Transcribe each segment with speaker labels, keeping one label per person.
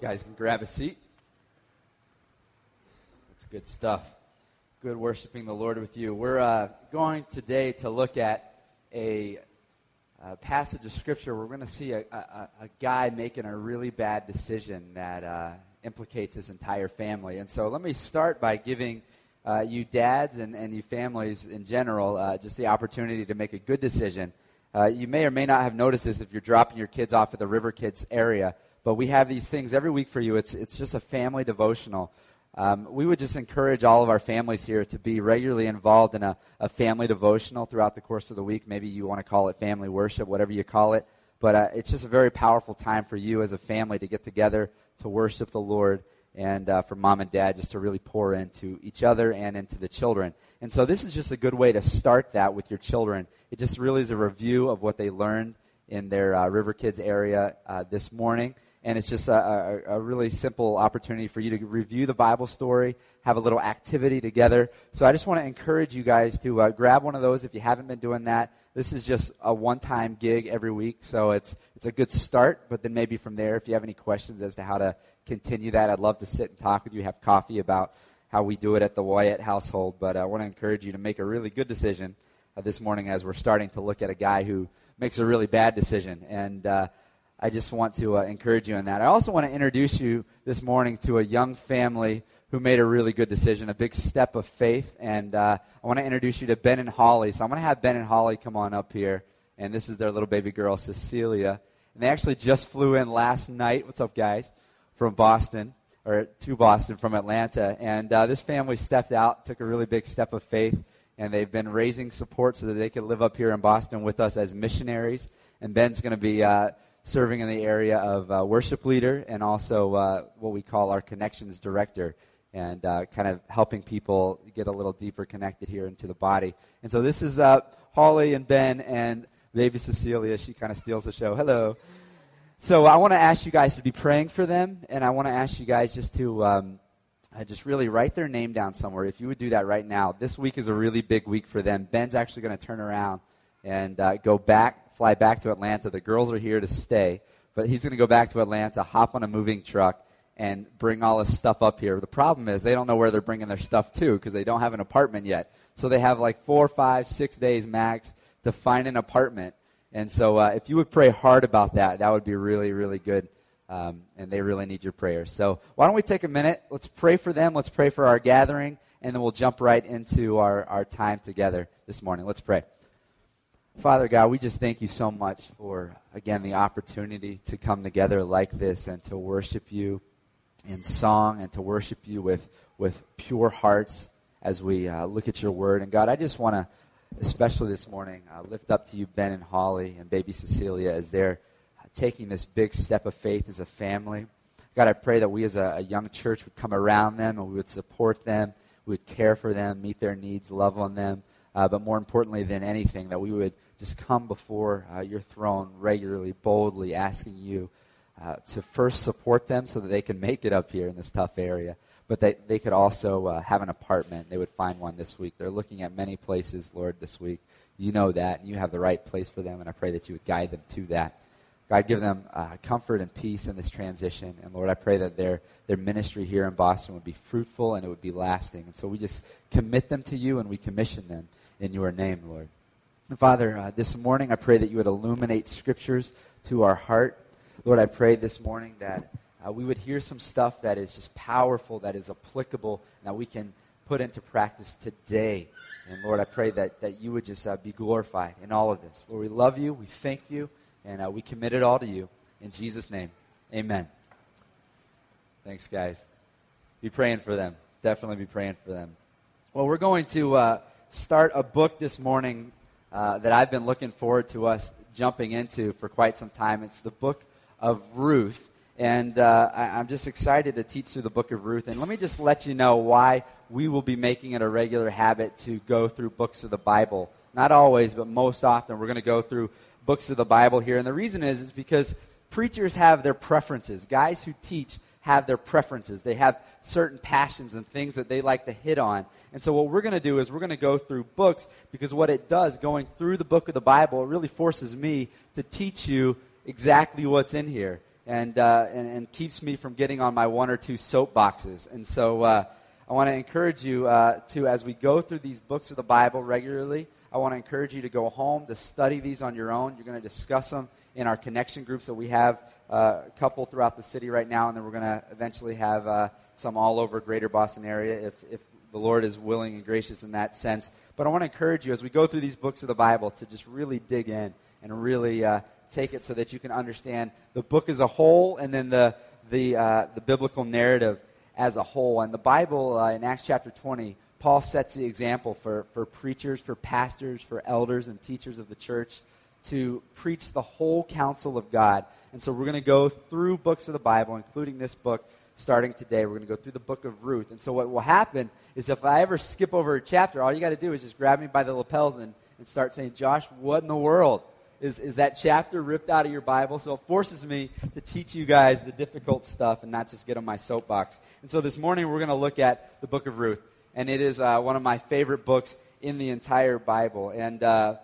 Speaker 1: You guys can grab a seat. That's good stuff. Good worshiping the Lord with you. We're uh, going today to look at a, a passage of Scripture. We're going to see a, a, a, guy making a really bad decision that uh, implicates his entire family. And so let me start by giving uh, you dads and, and you families in general uh, just the opportunity to make a good decision. Uh, you may or may not have noticed this if you're dropping your kids off at the River Kids area. But we have these things every week for you. It's, it's just a family devotional. Um, we would just encourage all of our families here to be regularly involved in a, a, family devotional throughout the course of the week. Maybe you want to call it family worship, whatever you call it. But uh, it's just a very powerful time for you as a family to get together to worship the Lord and uh, for mom and dad just to really pour into each other and into the children. And so this is just a good way to start that with your children. It just really is a review of what they learned in their uh, River Kids area uh, this morning and it's just a, a, a, really simple opportunity for you to review the Bible story, have a little activity together. So I just want to encourage you guys to uh, grab one of those if you haven't been doing that. This is just a one-time gig every week, so it's it's a good start. But then maybe from there, if you have any questions as to how to continue that, I'd love to sit and talk with you, have coffee about how we do it at the Wyatt household. But I want to encourage you to make a really good decision uh, this morning as we're starting to look at a guy who makes a really bad decision and. Uh, I just want to uh, encourage you in that. I also want to introduce you this morning to a young family who made a really good decision, a big step of faith. And uh, I want to introduce you to Ben and Holly. So I'm going to have Ben and Holly come on up here. And this is their little baby girl, Cecilia. And they actually just flew in last night. What's up, guys? From Boston, or to Boston from Atlanta. And uh, this family stepped out, took a really big step of faith. And they've been raising support so that they could live up here in Boston with us as missionaries. And Ben's going to be uh, serving in the area of uh, worship leader and also uh, what we call our connections director and uh, kind of helping people get a little deeper connected here into the body. And so this is uh, Holly and Ben and baby Cecilia. She kind of steals the show. Hello. So I want to ask you guys to be praying for them, and I want to ask you guys just to um, uh, just really write their name down somewhere. If you would do that right now, this week is a really big week for them. Ben's actually going to turn around and uh, go back fly back to Atlanta. The girls are here to stay, but he's going to go back to Atlanta, hop on a moving truck, and bring all his stuff up here. The problem is they don't know where they're bringing their stuff to because they don't have an apartment yet. So they have like four, five, six days max to find an apartment. And so uh, if you would pray hard about that, that would be really, really good. Um, and they really need your prayers. So why don't we take a minute? Let's pray for them. Let's pray for our gathering. And then we'll jump right into our, our time together this morning. Let's pray. Father God, we just thank you so much for, again, the opportunity to come together like this and to worship you in song and to worship you with, with pure hearts as we uh, look at your word. And God, I just want to, especially this morning, uh, lift up to you Ben and Holly and baby Cecilia as they're taking this big step of faith as a family. God, I pray that we as a, a young church would come around them and we would support them, we would care for them, meet their needs, love on them. Uh, but more importantly than anything, that we would just come before uh, your throne regularly, boldly, asking you uh, to first support them so that they can make it up here in this tough area. But they, they could also uh, have an apartment. They would find one this week. They're looking at many places, Lord, this week. You know that, and you have the right place for them, and I pray that you would guide them to that. God, give them uh, comfort and peace in this transition. And Lord, I pray that their, their ministry here in Boston would be fruitful and it would be lasting. And so we just commit them to you and we commission them in your name, Lord. Father, uh, this morning I pray that you would illuminate scriptures to our heart. Lord, I pray this morning that uh, we would hear some stuff that is just powerful, that is applicable, that we can put into practice today. And Lord, I pray that, that you would just uh, be glorified in all of this. Lord, we love you, we thank you, and uh, we commit it all to you. In Jesus' name, amen. Thanks, guys. Be praying for them. Definitely be praying for them. Well, we're going to uh, start a book this morning uh, that I've been looking forward to us jumping into for quite some time. It's the book of Ruth. And uh, I, am just excited to teach through the book of Ruth. And let me just let you know why we will be making it a regular habit to go through books of the Bible. Not always, but most often, we're going to go through books of the Bible here. And the reason is, is because preachers have their preferences. Guys who teach have their preferences. They have certain passions and things that they like to hit on. And so, what we're going to do is we're going to go through books because what it does, going through the book of the Bible, it really forces me to teach you exactly what's in here. and, uh, and, and, keeps me from getting on my one or two soapboxes. And so uh, I want to encourage you uh, to, as we go through these books of the Bible regularly, I want to encourage you to go home to study these on your own. You're going to discuss them in our connection groups that we have uh, a couple throughout the city right now, and then we're going to eventually have uh, some all over greater Boston area if, if the Lord is willing and gracious in that sense. But I want to encourage you as we go through these books of the Bible to just really dig in and really uh, take it so that you can understand the book as a whole and then the, the, uh, the biblical narrative as a whole. And the Bible uh, in Acts chapter 20, Paul sets the example for, for preachers, for pastors, for elders, and teachers of the church to preach the whole counsel of God. And so we're going to go through books of the Bible, including this book, starting today. We're going to go through the book of Ruth. And so what will happen is if I ever skip over a chapter, all you got to do is just grab me by the lapels and, and start saying, Josh, what in the world? Is, is that chapter ripped out of your Bible? So it forces me to teach you guys the difficult stuff and not just get on my soapbox. And so this morning we're going to look at the book of Ruth. And it is uh, one of my favorite books in the entire Bible. And uh,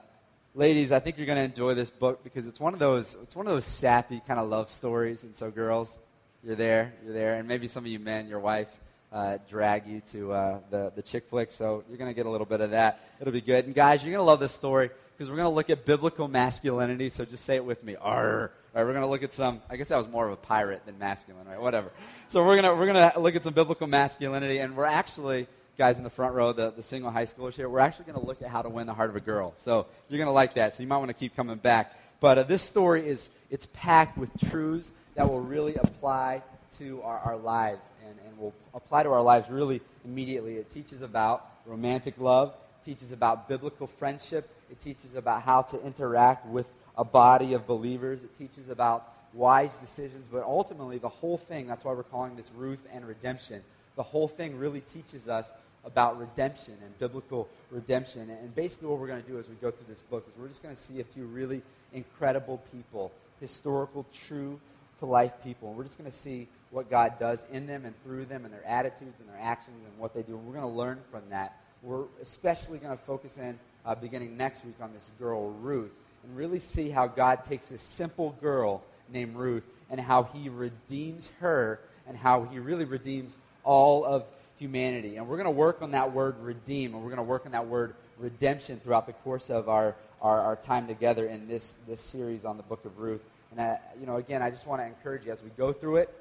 Speaker 1: ladies, I think you're going to enjoy this book because it's one of those it's one of those sappy kind of love stories. And so, girls, you're there, you're there, and maybe some of you men, your wives. Uh, drag you to uh, the, the chick flick, so you're going to get a little bit of that. It'll be good. And guys, you're going to love this story because we're going to look at biblical masculinity. So just say it with me. Arr. All right, we're going to look at some. I guess I was more of a pirate than masculine, right? Whatever. So we're going to we're going to look at some biblical masculinity, and we're actually guys in the front row, the, the single high schoolers here, we're actually going to look at how to win the heart of a girl. So you're going to like that. So you might want to keep coming back. But uh, this story is it's packed with truths that will really apply to our, our lives and, and will apply to our lives really immediately. It teaches about romantic love, teaches about biblical friendship, it teaches about how to interact with a body of believers, it teaches about wise decisions, but ultimately the whole thing, that's why we're calling this Ruth and redemption. The whole thing really teaches us about redemption and biblical redemption. And basically, what we're going to do as we go through this book is we're just going to see a few really incredible people, historical, true to life people. And we're just going to see what God does in them and through them and their attitudes and their actions and what they do. And we're going to learn from that. We're especially going to focus in uh, beginning next week on this girl, Ruth, and really see how God takes this simple girl named Ruth and how he redeems her and how he really redeems all of humanity. And we're going to work on that word redeem, and we're going to work on that word redemption throughout the course of our, our, our time together in this, this series on the book of Ruth. And, I, you know, again, I just want to encourage you as we go through it,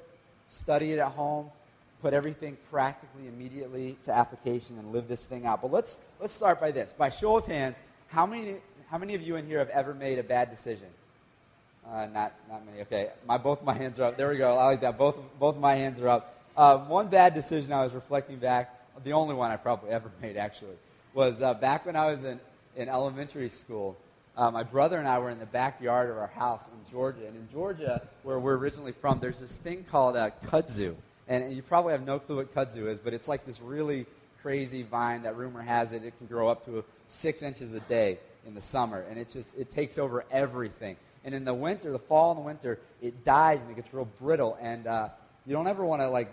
Speaker 1: study it at home, put everything practically, immediately to application, and live this thing out. But let's, let's start by this. By show of hands, how many, how many of you in here have ever made a bad decision? Uh, not, not many. Okay, my, both my hands are up. There we go. I like that. Both, both my hands are up. Uh, one bad decision I was reflecting back, the only one I probably ever made actually, was uh, back when I was in, in elementary school. Uh, my brother and I were in the backyard of our house in Georgia. And in Georgia, where we're originally from, there's this thing called a kudzu. And, and you probably have no clue what kudzu is, but it's like this really crazy vine that rumor has it it can grow up to six inches a day in the summer. And it just it takes over everything. And in the winter, the fall and the winter, it dies and it gets real brittle. And uh, you don't ever want to like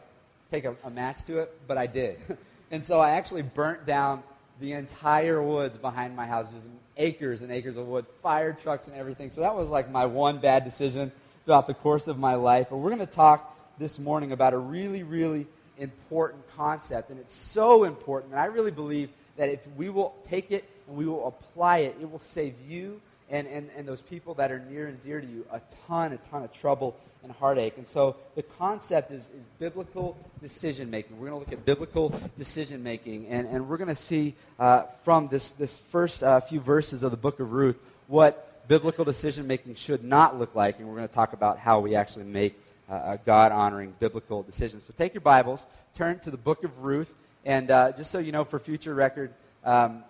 Speaker 1: take a, a match to it, but I did. and so I actually burnt down the entire woods behind my house, just acres and acres of wood, fire trucks and everything. So that was like my one bad decision throughout the course of my life. But we're going to talk this morning about a really, really important concept. And it's so important And I really believe that if we will take it and we will apply it, it will save you and, and, and those people that are near and dear to you a ton, a ton of trouble and heartache. And so the concept is, is biblical decision making. We're going to look at biblical decision making, and, and we're going to see uh, from this, this first uh, few verses of the book of Ruth what biblical decision making should not look like, and we're going to talk about how we actually make uh, God honoring biblical decision. So take your Bibles, turn to the book of Ruth, and uh, just so you know, for future record, um,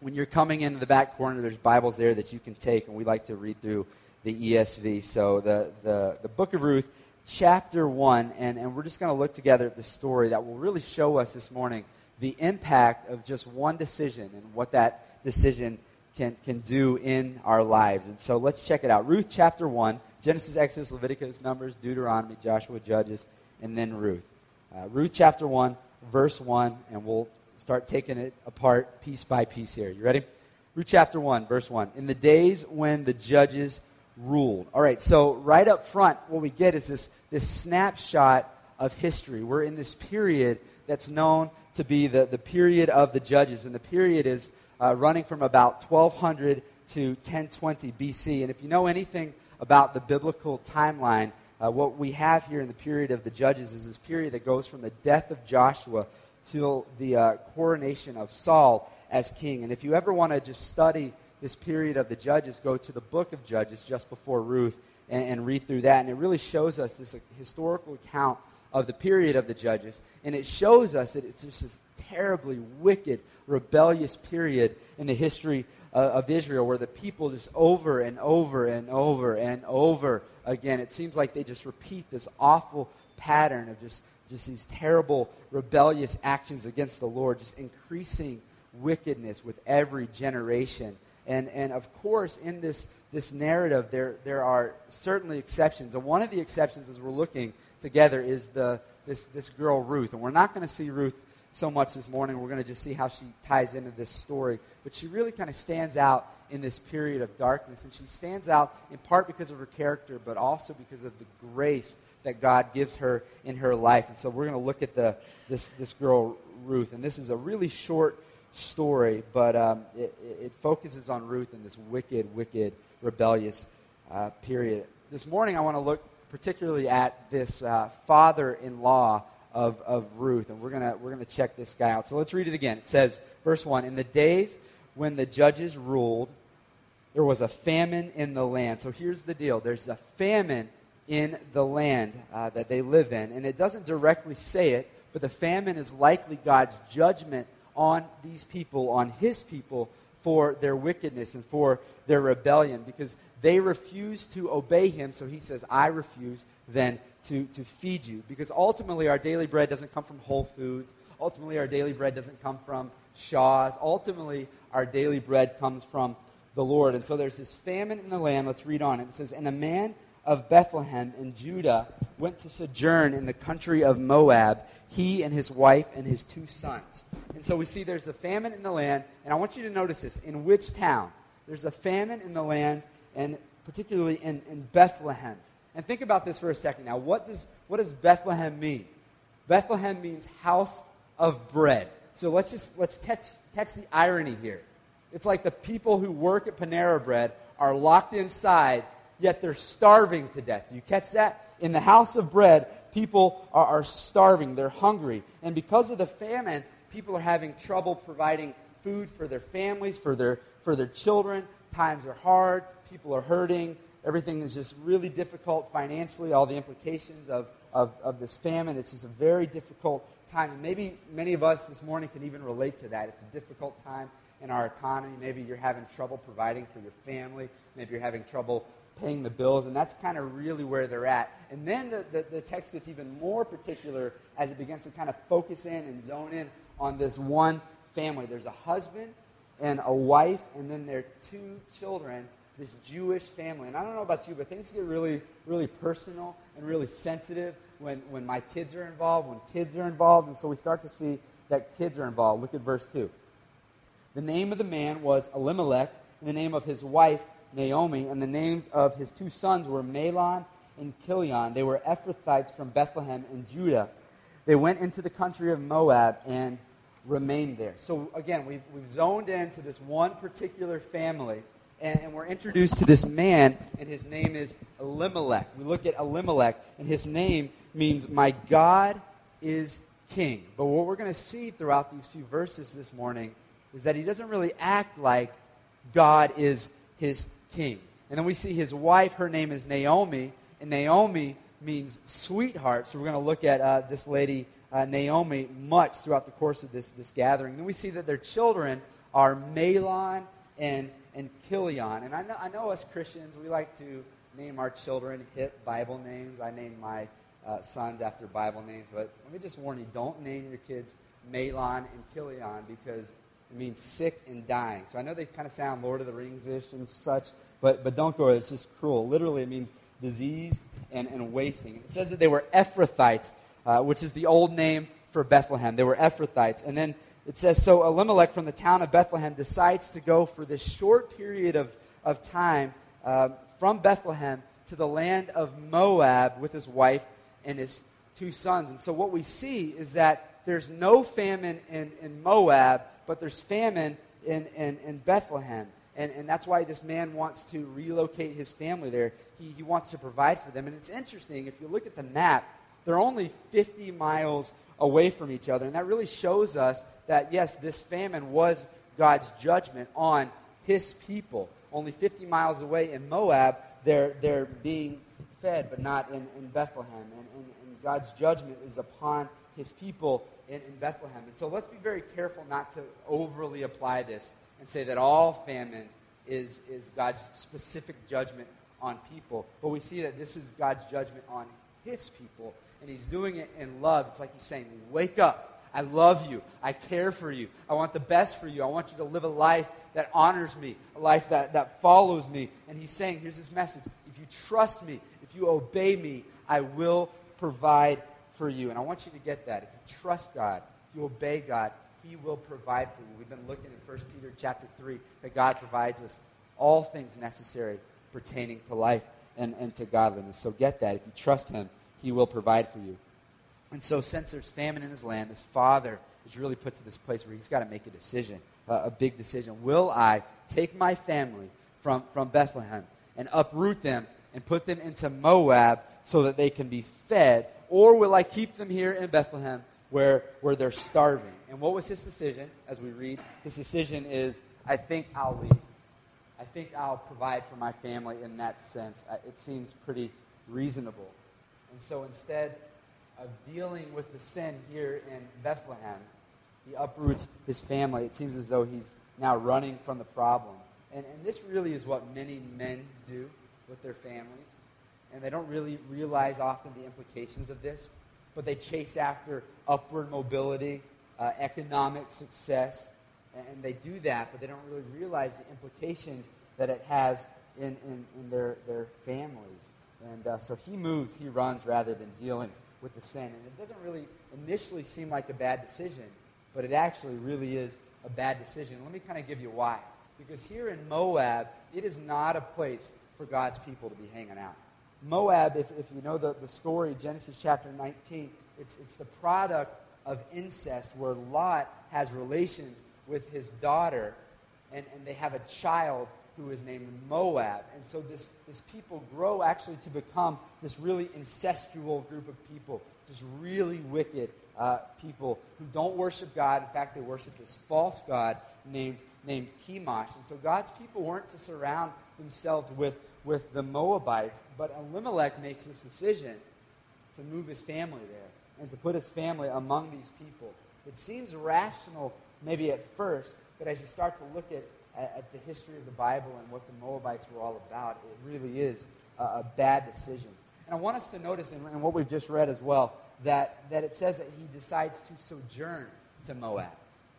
Speaker 1: when you're coming into the back corner, there's Bibles there that you can take, and we like to read through the ESV. So the, the, the book of Ruth, chapter 1, and, and we're just going to look together at the story that will really show us this morning the impact of just one decision and what that decision can, can do in our lives. And so let's check it out. Ruth chapter 1, Genesis, Exodus, Leviticus, Numbers, Deuteronomy, Joshua, Judges, and then Ruth. Uh, Ruth chapter 1, verse 1, and we'll start taking it apart piece by piece here. You ready? Ruth chapter 1, verse 1. In the days when the judges ruled. All right, so right up front, what we get is this, this snapshot of history. We're in this period that's known to be the, the period of the judges, and the period is uh, running from about 1200 to 1020 BC. And if you know anything about the biblical timeline, uh, what we have here in the period of the judges is this period that goes from the death of Joshua till the uh, coronation of Saul as king. And if you ever want to just study this period of the judges, go to the book of Judges just before Ruth and, and read through that. And it really shows us this uh, historical account of the period of the judges. And it shows us that it's just this terribly wicked, rebellious period in the history uh, of Israel where the people just over and over and over and over again, it seems like they just repeat this awful pattern of just, just these terrible, rebellious actions against the Lord, just increasing wickedness with every generation. And, and of course, in this, this narrative, there, there are certainly exceptions. And one of the exceptions, as we're looking together, is the, this, this girl, Ruth. And we're not going to see Ruth so much this morning. We're going to just see how she ties into this story. But she really kind of stands out in this period of darkness. And she stands out in part because of her character, but also because of the grace that God gives her in her life. And so we're going to look at the, this, this girl, Ruth. And this is a really short story, but um, it, it, focuses on Ruth in this wicked, wicked, rebellious uh, period. This morning, I want to look particularly at this uh, father in law of, of Ruth, and we're going we're gonna check this guy out. So let's read it again. It says, verse 1 In the days when the judges ruled, there was a famine in the land. So here's the deal there's a famine in the land uh, that they live in. And it doesn't directly say it, but the famine is likely God's judgment on these people, on his people, for their wickedness and for their rebellion because they refuse to obey him. So he says, I refuse then to, to feed you. Because ultimately, our daily bread doesn't come from Whole Foods. Ultimately, our daily bread doesn't come from Shaw's. Ultimately, our daily bread comes from the Lord. And so there's this famine in the land. Let's read on. It says, And a man of Bethlehem in Judah went to sojourn in the country of Moab, he and his wife and his two sons. And so we see there's a famine in the land, and I want you to notice this. In which town? There's a famine in the land, and particularly in, in Bethlehem. And think about this for a second now. What does, what does Bethlehem mean? Bethlehem means house of bread. So let's just let's catch, catch the irony here. It's like the people who work at Panera Bread are locked inside yet they're starving to death. Do you catch that? In the house of bread, people are, are starving, they're hungry. And because of the famine, people are having trouble providing food for their families, for their, for their children. Times are hard, people are hurting, everything is just really difficult financially, all the implications of, of, of this famine. It's just a very difficult time. And maybe many of us this morning can even relate to that. It's a difficult time in our economy. Maybe you're having trouble providing for your family. Maybe you're having trouble paying the bills, and that's kind of really where they're at. And then the, the, the, text gets even more particular as it begins to kind of focus in and zone in on this one family. There's a husband and a wife, and then their two children, this Jewish family. And I don't know about you, but things get really, really personal and really sensitive when, when my kids are involved, when kids are involved. And so we start to see that kids are involved. Look at verse 2. The name of the man was Elimelech, and the name of his wife Naomi, and the names of his two sons were Mahlon and Chilion. They were Ephrathites from Bethlehem in Judah. They went into the country of Moab and remained there. So again, we've, we've zoned into this one particular family, and, and we're introduced to this man, and his name is Elimelech. We look at Elimelech, and his name means, My God is king. But what we're going to see throughout these few verses this morning is that he doesn't really act like God is his king. And then we see his wife, her name is Naomi, and Naomi means sweetheart. So we're going to look at uh, this lady, uh, Naomi, much throughout the course of this, this gathering. And then we see that their children are Mahlon and, and Chilion. And I know, I know us Christians, we like to name our children hip Bible names. I name my uh, sons after Bible names. But let me just warn you don't name your kids Mahlon and Chilion because it means sick and dying. So I know they kind of sound Lord of the Rings ish and such, but, but don't go, there. it's just cruel. Literally, it means diseased and, and wasting. It says that they were Ephrathites, uh, which is the old name for Bethlehem. They were Ephrathites. And then it says, So Elimelech from the town of Bethlehem decides to go for this short period of, of time uh, from Bethlehem to the land of Moab with his wife and his two sons. And so what we see is that there's no famine in, in Moab, but there's famine in, in, in Bethlehem. And, and that's why this man wants to relocate his family there. He, he wants to provide for them. And it's interesting, if you look at the map, they're only 50 miles away from each other. And that really shows us that, yes, this famine was God's judgment on his people. Only 50 miles away in Moab, they're, they're being fed, but not in, in Bethlehem. And, and, and God's judgment is upon his people in, in Bethlehem. And so let's be very careful not to overly apply this and say that all famine is, is God's specific judgment on people. But we see that this is God's judgment on his people, and he's doing it in love. It's like he's saying, Wake up. I love you. I care for you. I want the best for you. I want you to live a life that honors me, a life that, that follows me. And he's saying, Here's his message. If you trust me, if you obey me, I will provide for you. And I want you to get that. If you trust God, if you obey God, He will provide for you. We've been looking in 1 Peter chapter 3 that God provides us all things necessary pertaining to life and, and to godliness. So get that. If you trust Him, He will provide for you. And so, since there's famine in his land, this father is really put to this place where he's got to make a decision, uh, a big decision. Will I take my family from, from Bethlehem and uproot them and put them into Moab so that they can be fed? Or will I keep them here in Bethlehem where, where they're starving? And what was his decision as we read? His decision is I think I'll leave. I think I'll provide for my family in that sense. Uh, it seems pretty reasonable. And so instead of dealing with the sin here in Bethlehem, he uproots his family. It seems as though he's now running from the problem. And, and this really is what many men do with their families. And they don't really realize often the implications of this, but they chase after upward mobility, uh, economic success, and they do that, but they don't really realize the implications that it has in, in, in their, their families. And uh, so he moves, he runs rather than dealing with the sin. And it doesn't really initially seem like a bad decision, but it actually really is a bad decision. Let me kind of give you why. Because here in Moab, it is not a place for God's people to be hanging out. Moab, if, if you know the, the story, Genesis chapter 19, it's, it's the product of incest where Lot has relations with his daughter, and, and they have a child who is named Moab. And so this, this people grow actually to become this really incestual group of people, just really wicked uh, people who don't worship God. In fact, they worship this false God named, named Chemosh. And so God's people weren't to surround themselves with, with the Moabites, but Elimelech makes this decision to move his family there and to put his family among these people. It seems rational maybe at first, but as you start to look at at, the history of the Bible and what the Moabites were all about, it really is a, a bad decision. And I want us to notice in, in what we've just read as well that, that it says that he decides to sojourn to Moab.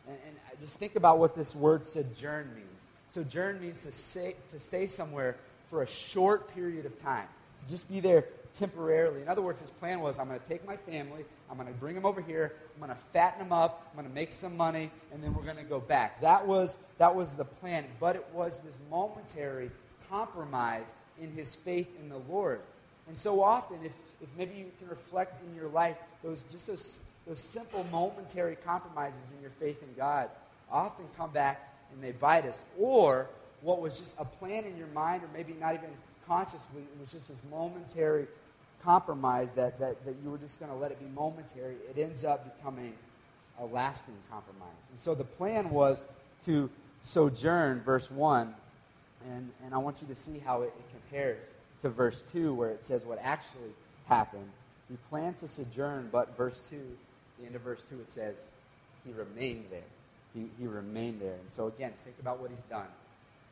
Speaker 1: And, and just think about what this word sojourn means. Sojourn means to, say, to stay somewhere for a short period of time, to just be there temporarily. In other words, his plan was I'm going to take my family, I'm going to bring them over here, I'm going to fatten them up, I'm going to make some money, and then we're going to go back. That was, that was the plan, but it was this momentary compromise in his faith in the Lord. And so often, if, if maybe you can reflect in your life those just those, those simple momentary compromises in your faith in God often come back and they bite us. Or what was just a plan in your mind, or maybe not even consciously, it was just this momentary compromise that, that, that you were just going to let it be momentary, it ends up becoming a lasting compromise. And so the plan was to sojourn, verse 1, and, and I want you to see how it, it compares to verse 2, where it says what actually happened. He planned to sojourn, but verse 2, the end of verse 2, it says he remained there. He, he remained there. And so, again, think about what he's done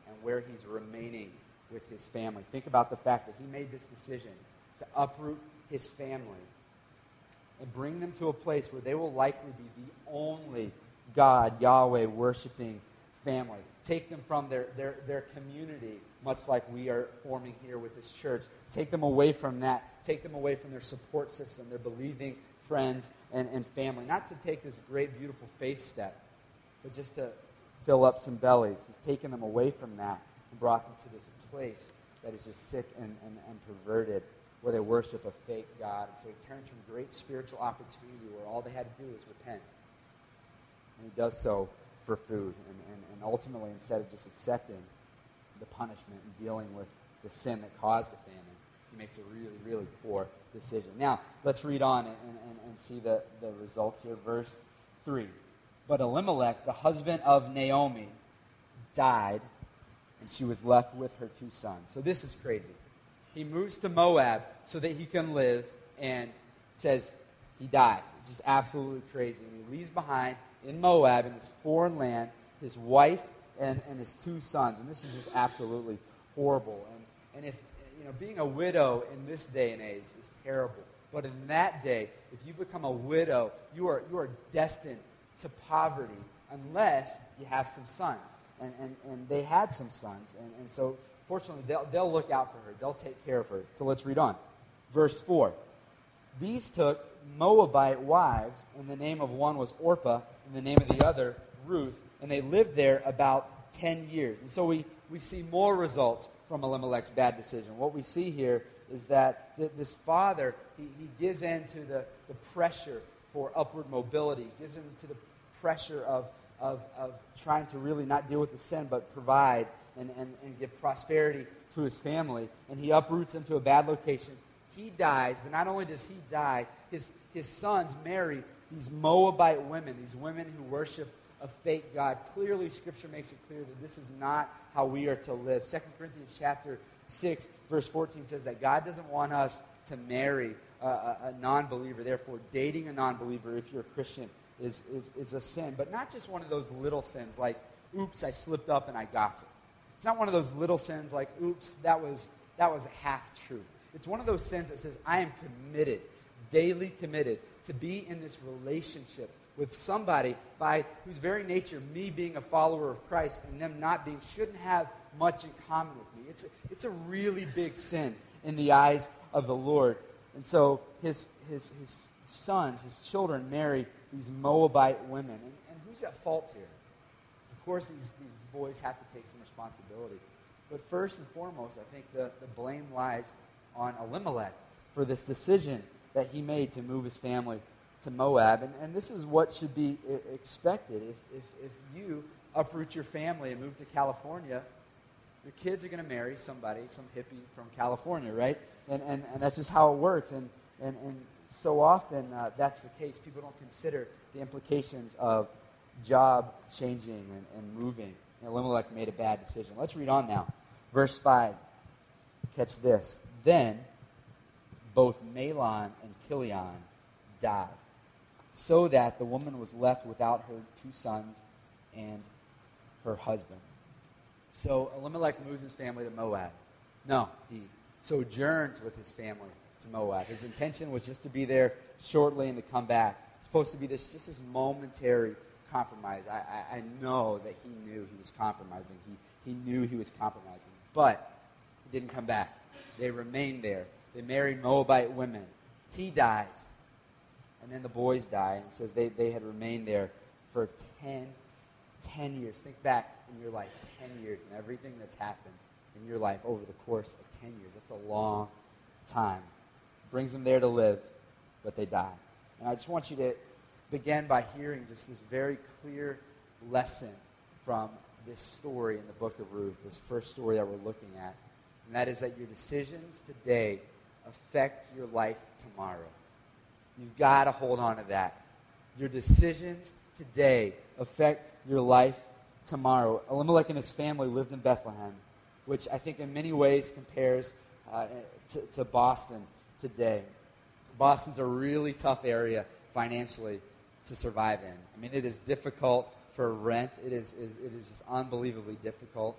Speaker 1: and where he's remaining with his family. Think about the fact that he made this decision to uproot his family and bring them to a place where they will likely be the only God, Yahweh, worshiping family. Take them from their, their, their community, much like we are forming here with this church. Take them away from that. Take them away from their support system, their believing friends and, and family. Not to take this great, beautiful faith step, but just to fill up some bellies. He's taken them away from that and brought them to this place that is just sick and, and, and perverted, where they worship a fake God. And so he turns from great spiritual opportunity where all they had to do is repent. And he does so for food. And, and, and ultimately, instead of just accepting the punishment and dealing with the sin that caused the famine, he makes a really, really poor decision. Now, let's read on and, and, and see the, the results here. Verse 3. But Elimelech, the husband of Naomi, died, and she was left with her two sons. So this is crazy. He moves to Moab so that he can live, and says he dies. It's just absolutely crazy. And he leaves behind in Moab, in this foreign land, his wife and, and his two sons. And this is just absolutely horrible. And, and if, you know, being a widow in this day and age is terrible. But in that day, if you become a widow, you are, you are destined to poverty unless you have some sons. And, and, and they had some sons. And, and so, fortunately, they'll, they'll look out for her. They'll take care of her. So let's read on. Verse 4. These took Moabite wives, and the name of one was Orpah, and the name of the other Ruth, and they lived there about 10 years. And so we, we see more results from Elimelech's bad decision. What we see here is that th- this father, he, he gives in to the, the pressure for upward mobility, gives in to the pressure of, of, of trying to really not deal with the sin, but provide and, and, and give prosperity to his family. And he uproots them to a bad location. He dies, but not only does he die, his, his sons marry these Moabite women, these women who worship a fake God. Clearly, Scripture makes it clear that this is not how we are to live. 2 Corinthians chapter 6, verse 14 says that God doesn't want us to marry a, a non believer. Therefore, dating a non believer, if you're a Christian, is, is, is a sin. But not just one of those little sins like, oops, I slipped up and I gossiped. It's not one of those little sins like, oops, that was, that was a half truth. It's one of those sins that says, I am committed, daily committed, to be in this relationship with somebody by whose very nature, me being a follower of Christ and them not being, shouldn't have much in common with me. It's a, it's a really big sin in the eyes of the Lord. And so his, his, his sons, his children, marry these Moabite women. And, and who's at fault here? Of course, these, these boys have to take some responsibility. But first and foremost, I think the, the blame lies on Elimelech for this decision that he made to move his family to Moab. And, and this is what should be expected. If, if, if you uproot your family and move to California, your kids are going to marry somebody, some hippie from California, right? And, and, and that's just how it works. And, and, and so often uh, that's the case. People don't consider the implications of job changing and, and moving. And Elimelech made a bad decision. Let's read on now. Verse 5. Catch this. Then both Mahlon and Chilion died so that the woman was left without her two sons and her husband. So Elimelech moves his family to Moab. No, he sojourns with his family to Moab. His intention was just to be there shortly and to come back. It's supposed to be this just this momentary compromise. I, I, I know that he knew he was compromising. He, he knew he was compromising. But he didn't come back. They remained there. They married Moabite women. He dies. And then the boys die, and it says they, they had remained there for 10, 10 years. Think back in your life, 10 years, and everything that's happened in your life over the course of 10 years. That's a long time. Brings them there to live, but they die. And I just want you to begin by hearing just this very clear lesson from this story in the book of Ruth, this first story that we're looking at. And that is that your decisions today affect your life tomorrow. You've got to hold on to that. Your decisions today affect your life tomorrow. Elimelech and his family lived in Bethlehem, which I think in many ways compares uh, to, to Boston today. Boston's a really tough area financially to survive in. I mean, it is difficult for rent. It is, is it is just unbelievably difficult.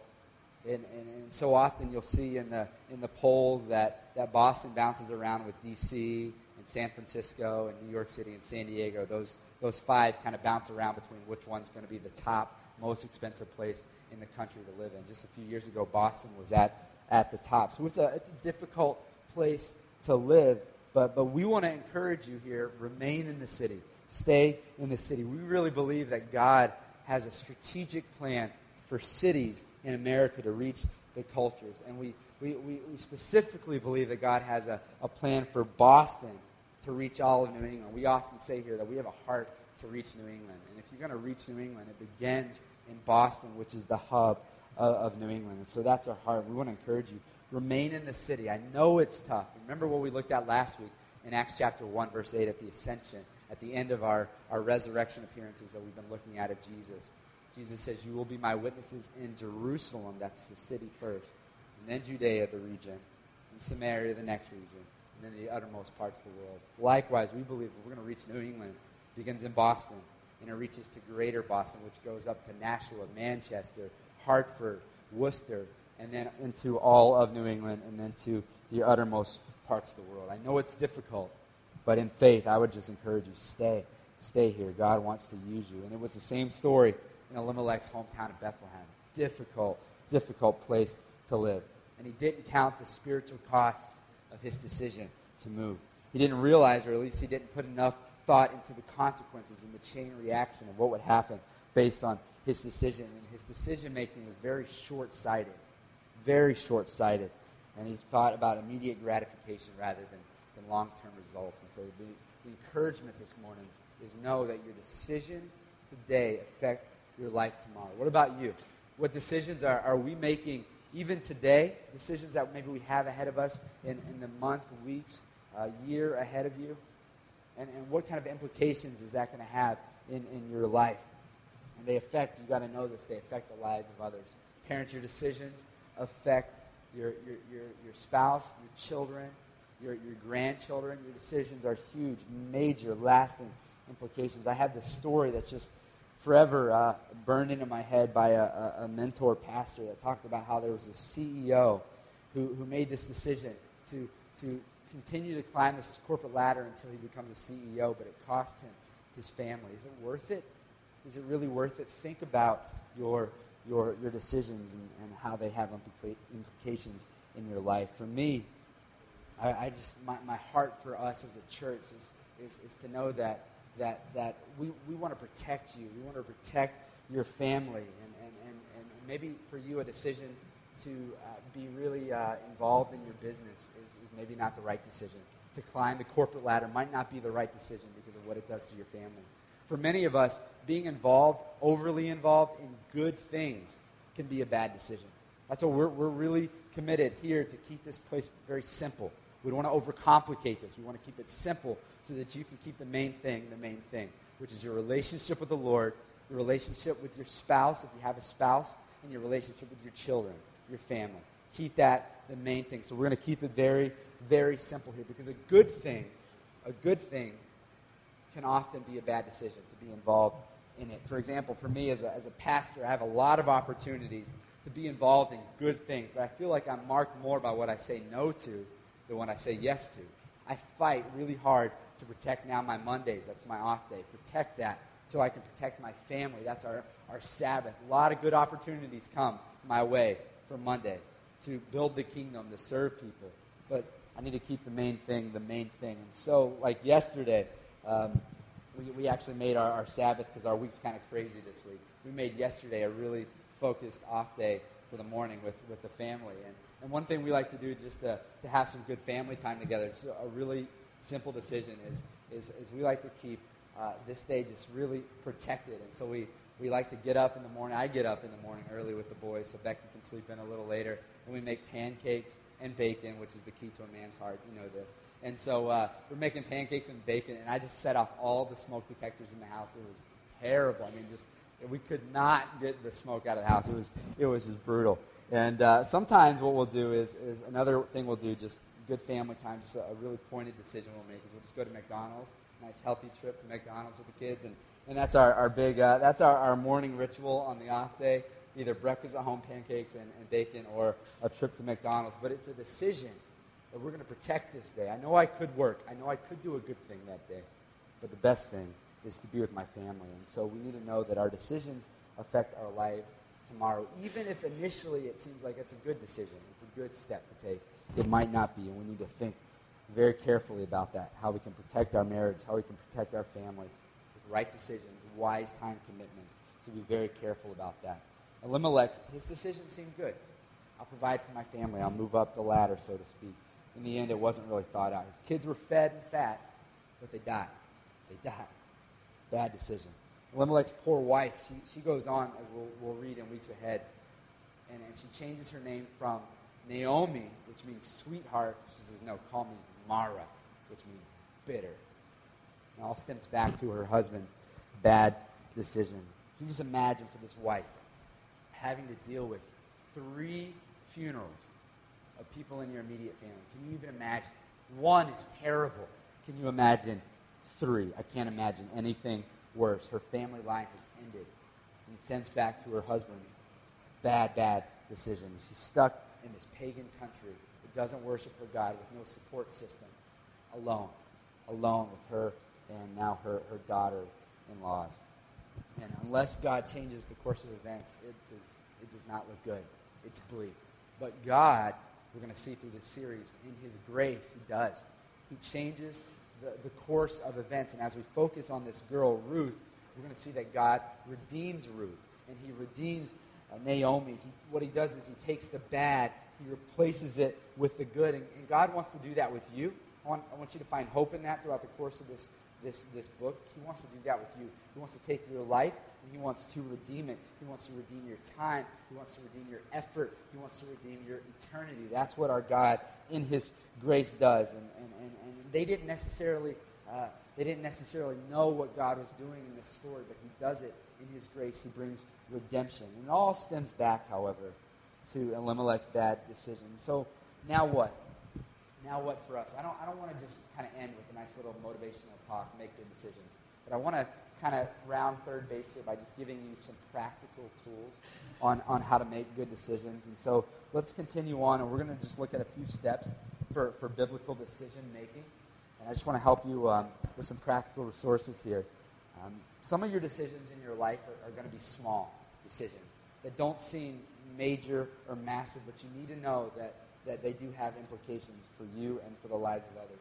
Speaker 1: And, and, and, so often you'll see in the, in the polls that, that Boston bounces around with D.C. And San Francisco and New York City and San Diego, those, those five kind of bounce around between which one's going to be the top, most expensive place in the country to live in. Just a few years ago, Boston was at, at the top. So it's a, it's a difficult place to live, but, but we want to encourage you here remain in the city, stay in the city. We really believe that God has a strategic plan for cities in America to reach the cultures. And we, we, we, we specifically believe that God has a, a plan for Boston to reach all of New England. We often say here that we have a heart to reach New England. And if you're going to reach New England, it begins in Boston, which is the hub of, of New England. And so that's our heart. We want to encourage you. Remain in the city. I know it's tough. Remember what we looked at last week in Acts chapter 1, verse 8 at the ascension, at the end of our, our resurrection appearances that we've been looking at of Jesus. Jesus says, You will be my witnesses in Jerusalem, that's the city first, and then Judea, the region, and Samaria, the next region, and then the uttermost parts of the world. Likewise, we believe we're going to reach New England, begins in Boston, and it reaches to greater Boston, which goes up to Nashua, Manchester, Hartford, Worcester, and then into all of New England, and then to the uttermost parts of the world. I know it's difficult, but in faith, I would just encourage you stay. Stay here. God wants to use you. And it was the same story in Elimelech's hometown of Bethlehem. Difficult, difficult place to live. And he didn't count the spiritual costs of his decision to move. He didn't realize, or at least he didn't put enough thought into the consequences and the chain reaction of what would happen based on his decision. And his decision making was very short sighted. Very short sighted. And he thought about immediate gratification rather than, than long term results. And so the, the encouragement this morning is know that your decisions today affect your life tomorrow. What about you? What decisions are, are we making even today? Decisions that maybe we have ahead of us in, in the month, weeks, uh, year ahead of you? And, and what kind of implications is that going to have in, in your life? And they affect, you've got to know this, they affect the lives of others. Parents, your decisions affect your, your, your, your spouse, your children, your, your grandchildren. Your decisions are huge, major, lasting implications. I have this story that's just forever uh, burned into my head by a, a, mentor pastor that talked about how there was a CEO who, who made this decision to, to continue to climb this corporate ladder until he becomes a CEO, but it cost him his family. Is it worth it? Is it really worth it? Think about your, your, your decisions and, and how they have implications in your life. For me, I, I just, my, my heart for us as a church is, is, is to know that that, that we, we want to protect you. We want to protect your family. And, and, and, and maybe for you, a decision to uh, be really uh, involved in your business is, is maybe not the right decision. To climb the corporate ladder might not be the right decision because of what it does to your family. For many of us, being involved, overly involved in good things, can be a bad decision. That's why we're, we're really committed here to keep this place very simple. We don't want to overcomplicate this. We want to keep it simple so that you can keep the main thing the main thing, which is your relationship with the Lord, your relationship with your spouse, if you have a spouse, and your relationship with your children, your family. Keep that the main thing. So we're going to keep it very, very simple here because a good thing, a good thing can often be a bad decision to be involved in it. For example, for me as a, as a pastor, I have a lot of opportunities to be involved in good things, but I feel like I'm marked more by what I say no to than what I say yes to. I fight really hard to protect now my Mondays. That's my off day. Protect that so I can protect my family. That's our, our Sabbath. A lot of good opportunities come my way for Monday to build the kingdom, to serve people. But I need to keep the main thing the main thing. And so, like yesterday, um, we, we actually made our, our Sabbath because our week's kind of crazy this week. We made yesterday a really focused off day for the morning with, with the family. And and one thing we like to do just to, to have some good family time together, just a really simple decision is, is, is we like to keep uh, this day just really protected. And so we, we like to get up in the morning. I get up in the morning early with the boys so Becky can sleep in a little later. And we make pancakes and bacon, which is the key to a man's heart. You know this. And so uh, we're making pancakes and bacon, and I just set off all the smoke detectors in the house. It was terrible. I mean, just we could not get the smoke out of the house. It was it was just brutal. And uh, sometimes what we'll do is, is another thing we'll do, just good family time, just a, a, really pointed decision we'll make is we'll just go to McDonald's, nice healthy trip to McDonald's with the kids, and, and that's our, our big, uh, that's our, our morning ritual on the off day, either breakfast at home pancakes and, and bacon or a trip to McDonald's. But it's a decision that we're going to protect this day. I know I could work. I know I could do a good thing that day. But the best thing is to be with my family. And so we need to know that our decisions affect our life tomorrow, even if initially it seems like it's a good decision, it's a good step to take. It might not be, and we need to think very carefully about that, how we can protect our marriage, how we can protect our family right decisions, wise time commitments. So be very careful about that. Elimelech, his decision seemed good. I'll provide for my family. I'll move up the ladder, so to speak. In the end, it wasn't really thought out. His kids were fed and fat, but they died. They died. Bad decision. Elimelech's poor wife, she, she goes on, as we'll, we'll read in weeks ahead, and, and she changes her name from Naomi, which means sweetheart. She says, No, call me Mara, which means bitter. And all stems back to her husband's bad decision. Can you just imagine for this wife having to deal with three funerals of people in your immediate family? Can you even imagine? One is terrible. Can you imagine three? I can't imagine anything worse. Her family life is ended. And it sends back to her husband's bad, bad decision. She's stuck in this pagan country that doesn't worship her God with no support system, alone, alone with her and now her, her daughter in laws. And unless God changes the course of events, it does, it does not look good. It's bleak. But God, we're going to see through this series, in His grace, He does. He changes the, the course of events. And as we focus on this girl, Ruth, we're going to see that God redeems Ruth. And He redeems uh, Naomi. He, what He does is He takes the bad, He replaces it with the good. And, and God wants to do that with you. I want, I want you to find hope in that throughout the course of this this, this book. He wants to do that with you. He wants to take your life and he wants to redeem it. He wants to redeem your time. He wants to redeem your effort. He wants to redeem your eternity. That's what our God in his grace does. And, and, and, and they didn't necessarily uh, they didn't necessarily know what God was doing in this story, but he does it in his grace. He brings redemption. And it all stems back, however, to Elimelech's bad decision. So now what? Now what for us? I don't, I don't want to just kind of end with a nice little motivational talk, make good decisions. But I want to kind of round third base here by just giving you some practical tools on, on how to make good decisions. And so let's continue on, and we're going to just look at a few steps for, for biblical decision making. And I just want to help you um, with some practical resources here. Um, some of your decisions in your life are, are going to be small decisions that don't seem major or massive, but you need to know that that they do have implications for you and for the lives of others.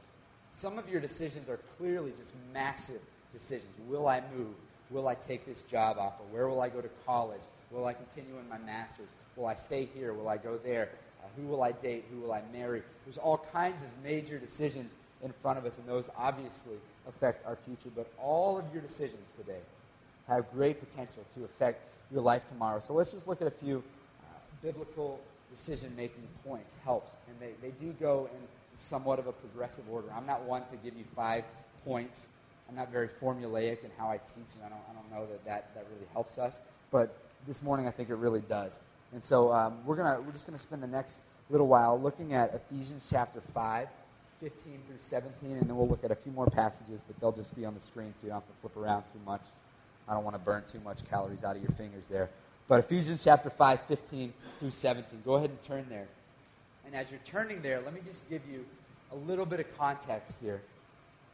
Speaker 1: Some of your decisions are clearly just massive decisions. Will I move? Will I take this job offer? Where will I go to college? Will I continue in my master's? Will I stay here? Will I go there? Uh, who will I date? Who will I marry? There's all kinds of major decisions in front of us, and those obviously affect our future. But all of your decisions today have great potential to affect your life tomorrow. So let's just look at a few uh, biblical decision making points helps. And they, they do go in somewhat of a progressive order. I'm not one to give you five points. I'm not very formulaic in how I teach, and I don't, I don't know that, that that really helps us. But this morning, I think it really does. And so um, we're, gonna, we're just going to spend the next little while looking at Ephesians chapter 5, 15 through 17, and then we'll look at a few more passages, but they'll just be on the screen so you don't have to flip around too much. I don't want to burn too much calories out of your fingers there. But Ephesians chapter 5, 15 through 17. Go ahead and turn there. And as you're turning there, let me just give you a little bit of context here.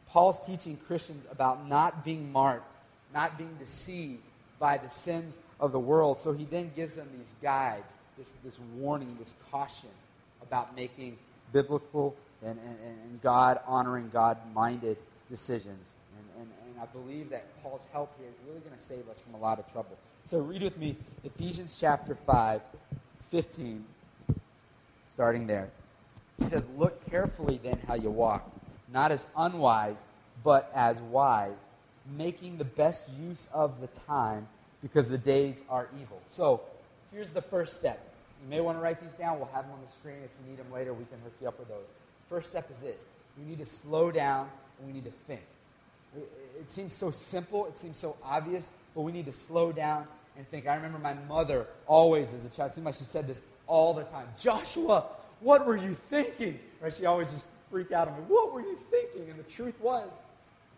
Speaker 1: Paul's teaching Christians about not being marked, not being deceived by the sins of the world. So he then gives them these guides, this, this warning, this caution about making biblical and, and, and God honoring, God minded decisions. I believe that Paul's help here is really going to save us from a lot of trouble. So read with me Ephesians chapter 5, 15, starting there. He says, Look carefully then how you walk, not as unwise, but as wise, making the best use of the time, because the days are evil. So here's the first step. You may want to write these down. We'll have them on the screen. If you need them later, we can hook you up with those. First step is this we need to slow down and we need to think. It seems so simple, it seems so obvious, but we need to slow down and think. I remember my mother always, as a child, it seemed like she said this all the time Joshua, what were you thinking? Right? She always just freaked out on me. What were you thinking? And the truth was,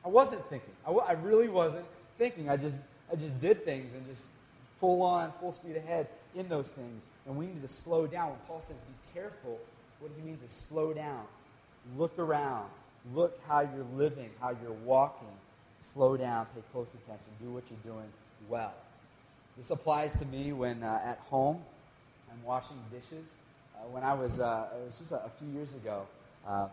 Speaker 1: I wasn't thinking. I, w- I really wasn't thinking. I just, I just did things and just full on, full speed ahead in those things. And we need to slow down. When Paul says be careful, what he means is slow down. Look around. Look how you're living, how you're walking slow down, pay close attention, do what you're doing well. This applies to me when uh, at home I'm washing dishes. Uh, when I was, uh, it was just a, a few years ago, uh,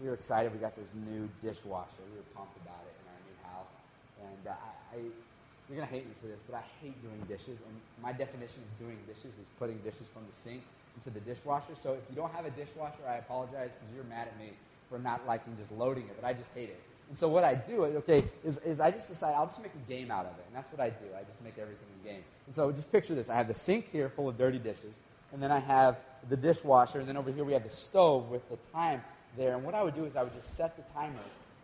Speaker 1: we were excited. We got this new dishwasher. We were pumped about it in our new house. And uh, I, I, you're going to hate me for this, but I hate doing dishes. And my definition of doing dishes is putting dishes from the sink into the dishwasher. So if you don't have a dishwasher, I apologize because you're mad at me for not liking just loading it, but I just hate it. And so what I do, okay, is, is I just decide I'll just make a game out of it. And that's what I do. I just make everything a game. And so just picture this. I have the sink here full of dirty dishes. And then I have the dishwasher. And then over here we have the stove with the time there. And what I would do is I would just set the timer.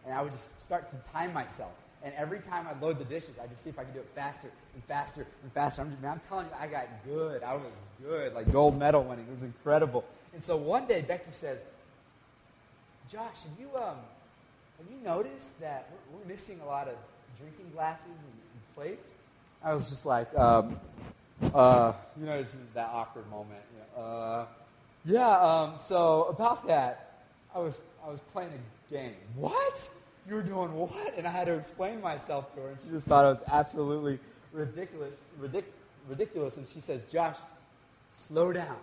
Speaker 1: And I would just start to time myself. And every time I load the dishes, I just see if I can do it faster and faster and faster. I'm, just, man, I'm telling you, I got good. I was good, like gold medal winning. It was incredible. And so one day, Becky says, Josh, have you, um, have you noticed that we're, we're missing a lot of drinking glasses and, and plates? I was just like, um, uh, you know, is that awkward moment. You know, uh, yeah, um, so about that, I was, I was playing a game. What? you were doing what? And I had to explain myself to her, and she just thought it was absolutely ridiculous. Ridic- ridiculous. And she says, Josh, slow down.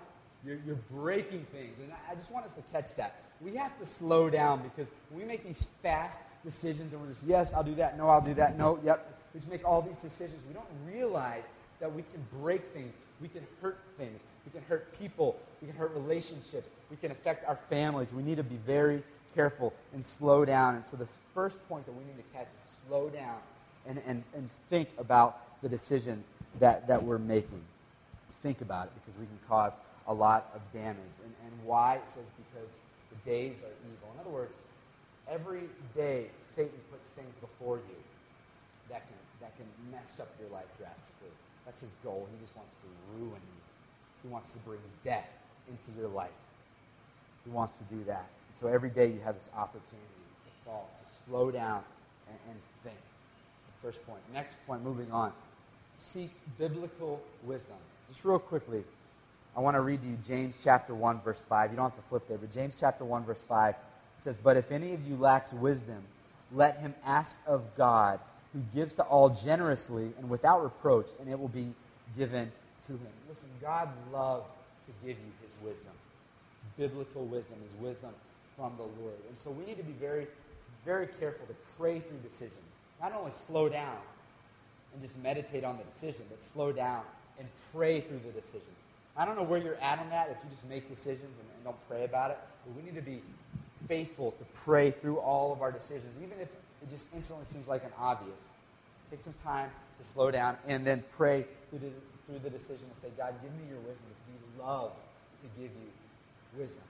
Speaker 1: You're, you're breaking things. And I just want us to catch that. We have to slow down because when we make these fast decisions and we're just, yes, I'll do that, no, I'll do that, no, yep. We just make all these decisions. We don't realize that we can break things. We can hurt things. We can hurt people. We can hurt relationships. We can affect our families. We need to be very careful and slow down. And so, the first point that we need to catch is slow down and, and, and think about the decisions that, that we're making. Think about it because we can cause a lot of damage. And, and why? It says because days are evil. In other words, every day Satan puts things before you that can, that can mess up your life drastically. That's his goal. He just wants to ruin you. He wants to bring death into your life. He wants to do that. So every day you have this opportunity to fall. to slow down and, and think. First point. Next point, moving on. Seek biblical wisdom. Just real quickly, I want to read to you James chapter 1, verse 5. You don't have to flip there, but James chapter 1, verse 5 says, But if any of you lacks wisdom, let him ask of God, who gives to all generously and without reproach, and it will be given to him. Listen, God loves to give you his wisdom. Biblical wisdom is wisdom from the Lord. And so we need to be very, very careful to pray through decisions. Not only slow down and just meditate on the decision, but slow down and pray through the decisions. I don't know where you're at on that, if you just make decisions and, and don't pray about it, but we need to be faithful to pray through all of our decisions, even if it just instantly seems like an obvious. Take some time to slow down and then pray through the, through the decision and say, God, give me your wisdom because He loves to give you wisdom.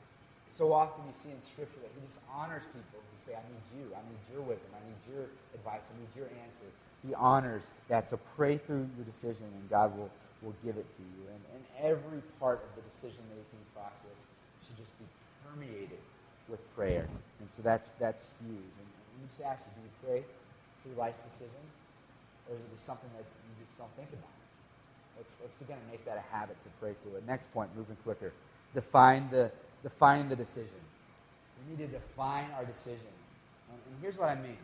Speaker 1: So often you see in Scripture that he just honors people who say, I need you. I need your wisdom. I need your advice. I need your answer. He honors that. So pray through your decision, and God will, will give it to you. And, and every part of the decision-making process should just be permeated with prayer. And so that's, that's huge. And me just ask you, do you pray through life's decisions? Or is it just something that you just don't think about? Let's, let's begin to make that a habit to pray through it. Next point, moving quicker. Define the define the decision. We need to define our decisions. And, and here's what I mean.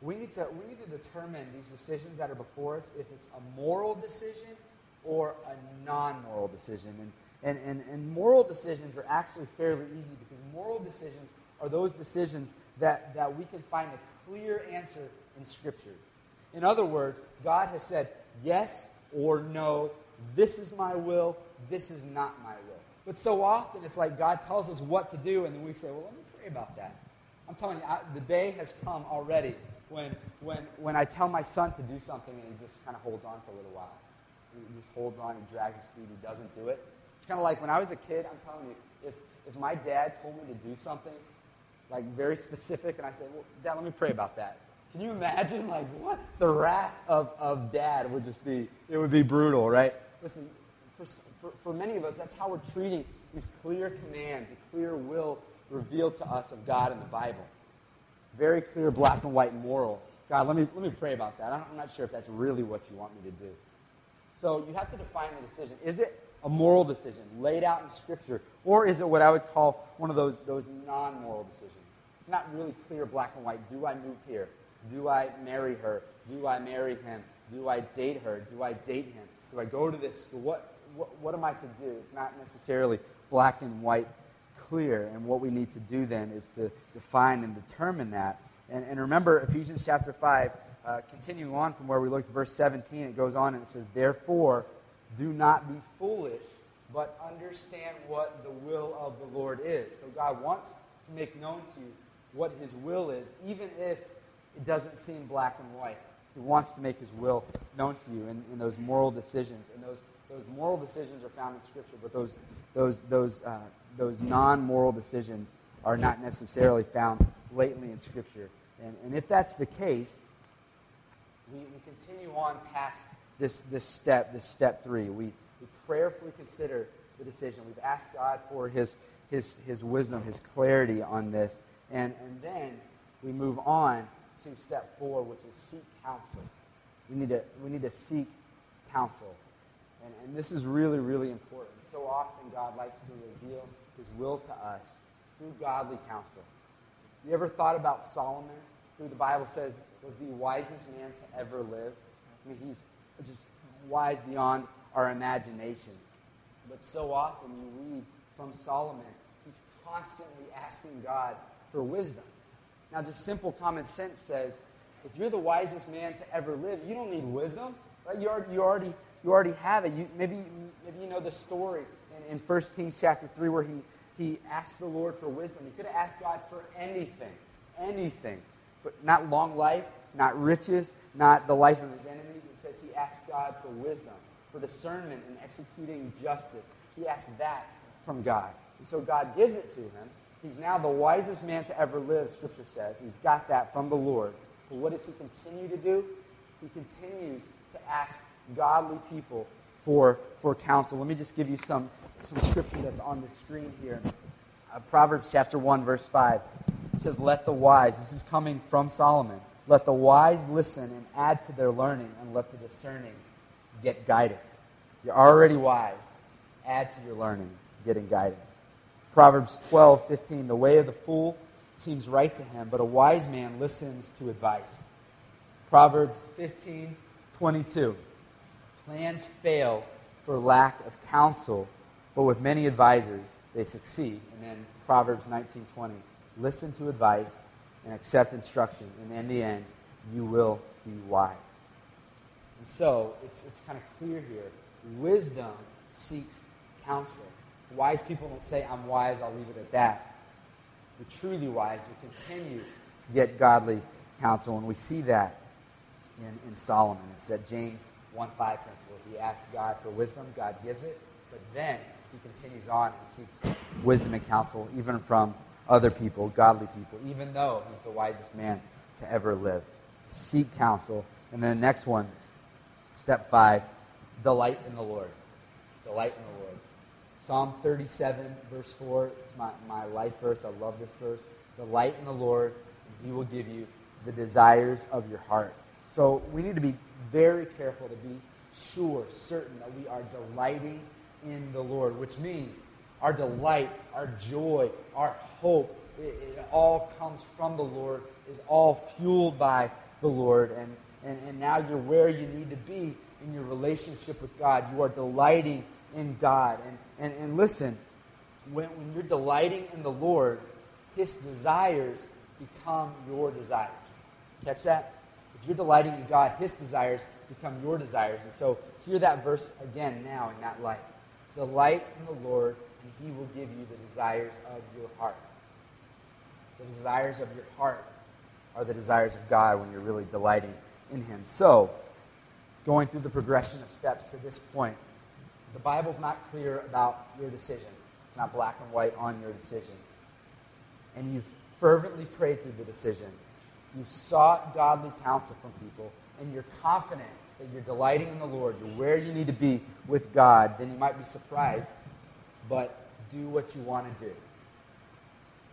Speaker 1: We need, to, we need to determine these decisions that are before us if it's a moral decision or a non moral decision. And, and, and, and moral decisions are actually fairly easy because moral decisions are those decisions that, that we can find a clear answer in Scripture. In other words, God has said yes or no, this is my will, this is not my will. But so often it's like God tells us what to do, and then we say, well, let me pray about that. I'm telling you, I, the day has come already when, when, when I tell my son to do something and he just kind of holds on for a little while. He just holds on, he drags his feet, he doesn't do it. It's kind of like when I was a kid, I'm telling you, if, if my dad told me to do something, like very specific, and I said, well, Dad, let me pray about that. Can you imagine, like, what? The wrath of, of dad would just be, it would be brutal, right? Listen, for, for, for many of us, that's how we're treating these clear commands, a clear will revealed to us of God in the Bible. Very clear, black and white moral. God, let me, let me pray about that. I'm not sure if that's really what you want me to do. So you have to define the decision. Is it a moral decision laid out in Scripture, or is it what I would call one of those, those non moral decisions? It's not really clear, black and white. Do I move here? Do I marry her? Do I marry him? Do I date her? Do I date him? Do I go to this school? What, what, what am I to do? It's not necessarily black and white clear. And what we need to do then is to define and determine that. And, and remember, Ephesians chapter 5, uh, continuing on from where we looked, verse 17, it goes on and it says, Therefore, do not be foolish, but understand what the will of the Lord is. So God wants to make known to you what his will is, even if it doesn't seem black and white. He wants to make his will known to you in, in those moral decisions. And those, those moral decisions are found in Scripture, but those, those, those, uh, those non moral decisions are not necessarily found blatantly in Scripture. And, and if that's the case, we, we continue on past this, this step, this step three. We, we prayerfully consider the decision. We've asked God for his, his, his wisdom, his clarity on this. And, and then we move on to step four, which is seek counsel. We need to, we need to seek counsel. And, and this is really, really important. So often God likes to reveal his will to us through godly counsel. You ever thought about Solomon, who the Bible says was the wisest man to ever live? I mean, he's just wise beyond our imagination. But so often you read from Solomon, he's constantly asking God for wisdom. Now, just simple common sense says if you're the wisest man to ever live, you don't need wisdom. Right? You, already, you, already, you already have it. You, maybe, maybe you know the story in, in 1 Kings chapter 3 where he, he asked the Lord for wisdom. He could have asked God for anything, anything. But not long life, not riches, not the life of his enemies. It says he asked God for wisdom, for discernment in executing justice. He asked that from God. And so God gives it to him. He's now the wisest man to ever live, Scripture says. He's got that from the Lord. But what does he continue to do? He continues to ask godly people for, for counsel. Let me just give you some, some scripture that's on the screen here. Uh, Proverbs chapter 1, verse 5. It says, Let the wise, this is coming from Solomon, let the wise listen and add to their learning, and let the discerning get guidance. You're already wise. Add to your learning, getting guidance. Proverbs 12, 15. The way of the fool seems right to him, but a wise man listens to advice. Proverbs 15, 22. Plans fail for lack of counsel, but with many advisors they succeed. And then Proverbs 19:20, Listen to advice and accept instruction, and in the end, you will be wise. And so, it's, it's kind of clear here. Wisdom seeks counsel. Wise people don't say, I'm wise, I'll leave it at that. The truly wise will continue to get godly counsel. And we see that in, in Solomon. It's that James 1 5 principle. He asks God for wisdom, God gives it, but then he continues on and seeks wisdom and counsel, even from other people, godly people, even though he's the wisest man to ever live. Seek counsel. And then the next one, step five, delight in the Lord. Delight in the Lord. Psalm 37, verse 4, it's my, my life verse. I love this verse. Delight in the Lord, and he will give you the desires of your heart. So we need to be very careful to be sure, certain that we are delighting in the Lord, which means our delight, our joy, our hope, it, it all comes from the Lord, is all fueled by the Lord. And, and, and now you're where you need to be in your relationship with God. You are delighting in God. And, and, and listen, when, when you're delighting in the Lord, His desires become your desires. Catch that? If you're delighting in God, His desires become your desires. And so hear that verse again now in that light. Delight in the Lord, and He will give you the desires of your heart. The desires of your heart are the desires of God when you're really delighting in Him. So, going through the progression of steps to this point, the Bible's not clear about your decision. It's not black and white on your decision. And you've fervently prayed through the decision. You've sought godly counsel from people, and you're confident that you're delighting in the Lord. You're where you need to be with God. Then you might be surprised, but do what you want to do.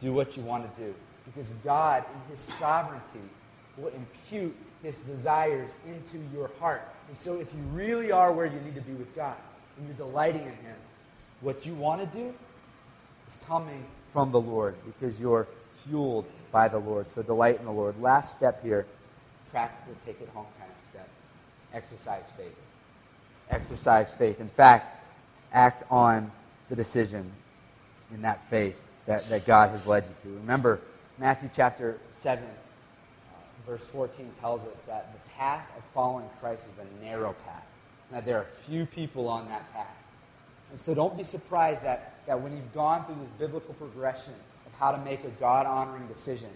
Speaker 1: Do what you want to do. Because God, in His sovereignty, will impute His desires into your heart. And so, if you really are where you need to be with God, and you're delighting in Him, what you want to do is coming from the Lord because you're fueled by the Lord. So delight in the Lord. Last step here, practical take it home. Exercise faith. Exercise faith. In fact, act on the decision in that faith that, that God has led you to. Remember, Matthew chapter 7, uh, verse 14 tells us that the path of following Christ is a narrow path. and that there are few people on that path. And so don't be surprised that, that when you've gone through this biblical progression of how to make a God honoring decision,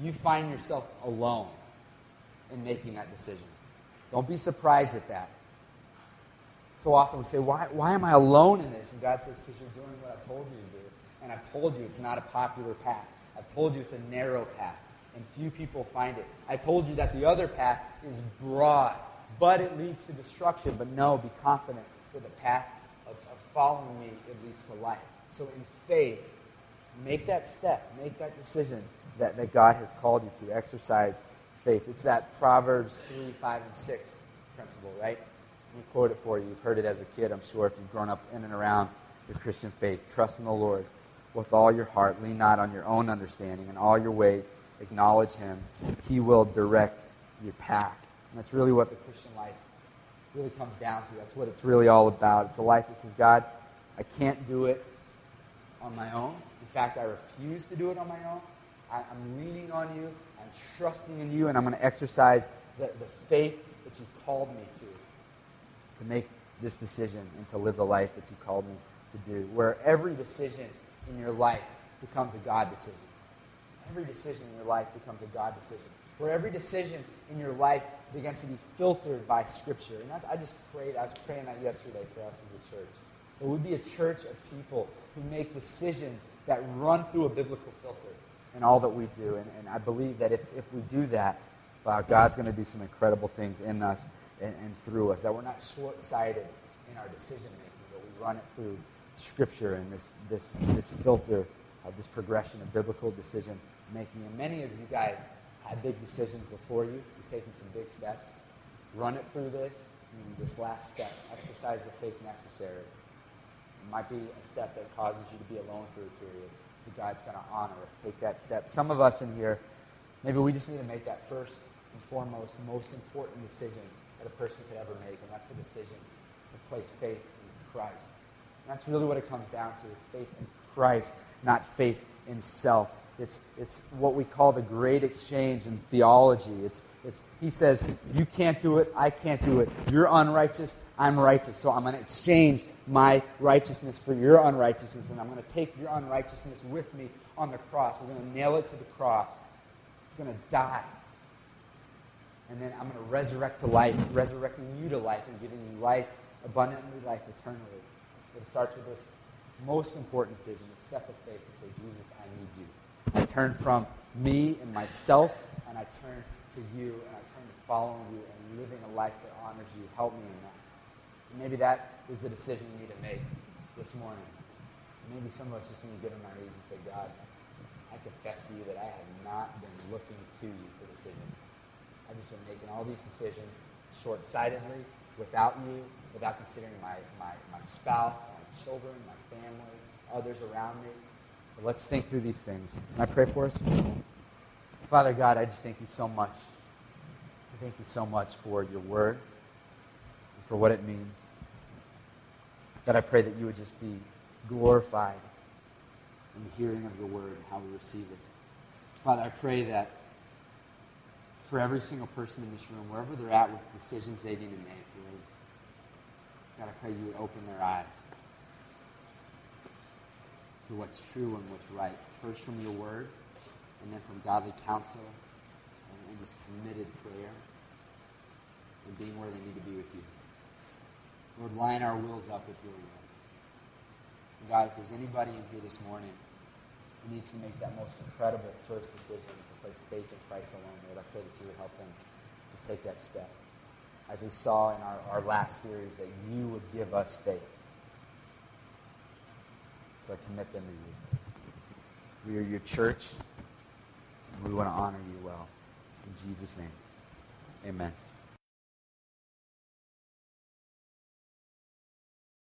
Speaker 1: you find yourself alone in making that decision. Don't be surprised at that. So often we say, why, why am I alone in this? And God says, because you're doing what I told you to do. And I've told you it's not a popular path. I've told you it's a narrow path. And few people find it. I told you that the other path is broad, but it leads to destruction. But no, be confident that the path of, of following me, it leads to life. So in faith, make that step, make that decision that, that God has called you to. Exercise faith. It's that Proverbs 3, 5, and 6 principle, right? Let me quote it for you. You've heard it as a kid, I'm sure, if you've grown up in and around the Christian faith. Trust in the Lord with all your heart. Lean not on your own understanding. In all your ways, acknowledge Him. He will direct your path. And that's really what the Christian life really comes down to. That's what it's really all about. It's a life that says, God, I can't do it on my own. In fact, I refuse to do it on my own. I, am leaning on you. Trusting in you, and I'm going to exercise the, the faith that you've called me to to make this decision and to live the life that you called me to do. Where every decision in your life becomes a God decision. Every decision in your life becomes a God decision. Where every decision in your life begins to be filtered by Scripture. And I just prayed, I was praying that yesterday for us as a church. It would be a church of people who make decisions that run through a biblical filter in all that we do. And, and I believe that if, if we do that, wow, God's going to do some incredible things in us and, and through us. That we're not short sighted in our decision making, but we run it through Scripture and this, this, this filter of this progression of biblical decision making. And many of you guys had big decisions before you. You've taken some big steps. Run it through this. This last step, exercise the faith necessary. It might be a step that causes you to be alone for a period. But God's going to honor. Take that step. Some of us in here, maybe we just need to make that first and foremost, most important decision that a person could ever make, and that's the decision to place faith in Christ. And that's really what it comes down to. It's faith in Christ, not faith in self. It's, it's what we call the great exchange in theology. It's, it's, he says, You can't do it, I can't do it. You're unrighteous, I'm righteous. So I'm going to exchange my righteousness for your unrighteousness, and I'm going to take your unrighteousness with me on the cross. We're going to nail it to the cross. It's going to die. And then I'm going to resurrect to life, resurrecting you to life and giving you life, abundantly life eternally. But it starts with this most important decision, the step of faith to say, Jesus, I need you. I turn from me and myself, and I turn to you, and I turn to following you and living a life that honors you. Help me in that. Maybe that is the decision you need to make this morning. Maybe some of us just need to get on our knees and say, God, I confess to you that I have not been looking to you for decision. I've just been making all these decisions short-sightedly, without you, without considering my, my, my spouse, my children, my family, others around me. Let's think through these things. Can I pray for us? Father God, I just thank you so much. I thank you so much for your word for what it means. God, I pray that you would just be glorified in the hearing of your word and how we receive it. Father, I pray that for every single person in this room, wherever they're at with decisions they need to make, Lord, God, I pray you would open their eyes to what's true and what's right. First from your word, and then from godly counsel, and, and just committed prayer, and being where they need to be with you. Lord, line our wills up with your will. And God, if there's anybody in here this morning who needs to make that most incredible first decision to place faith in Christ alone, Lord, I pray that you would help them to take that step. As we saw in our, our last series, that you would give us faith. So I commit them to you. We are your church, and we want to honor you well. In Jesus' name, amen.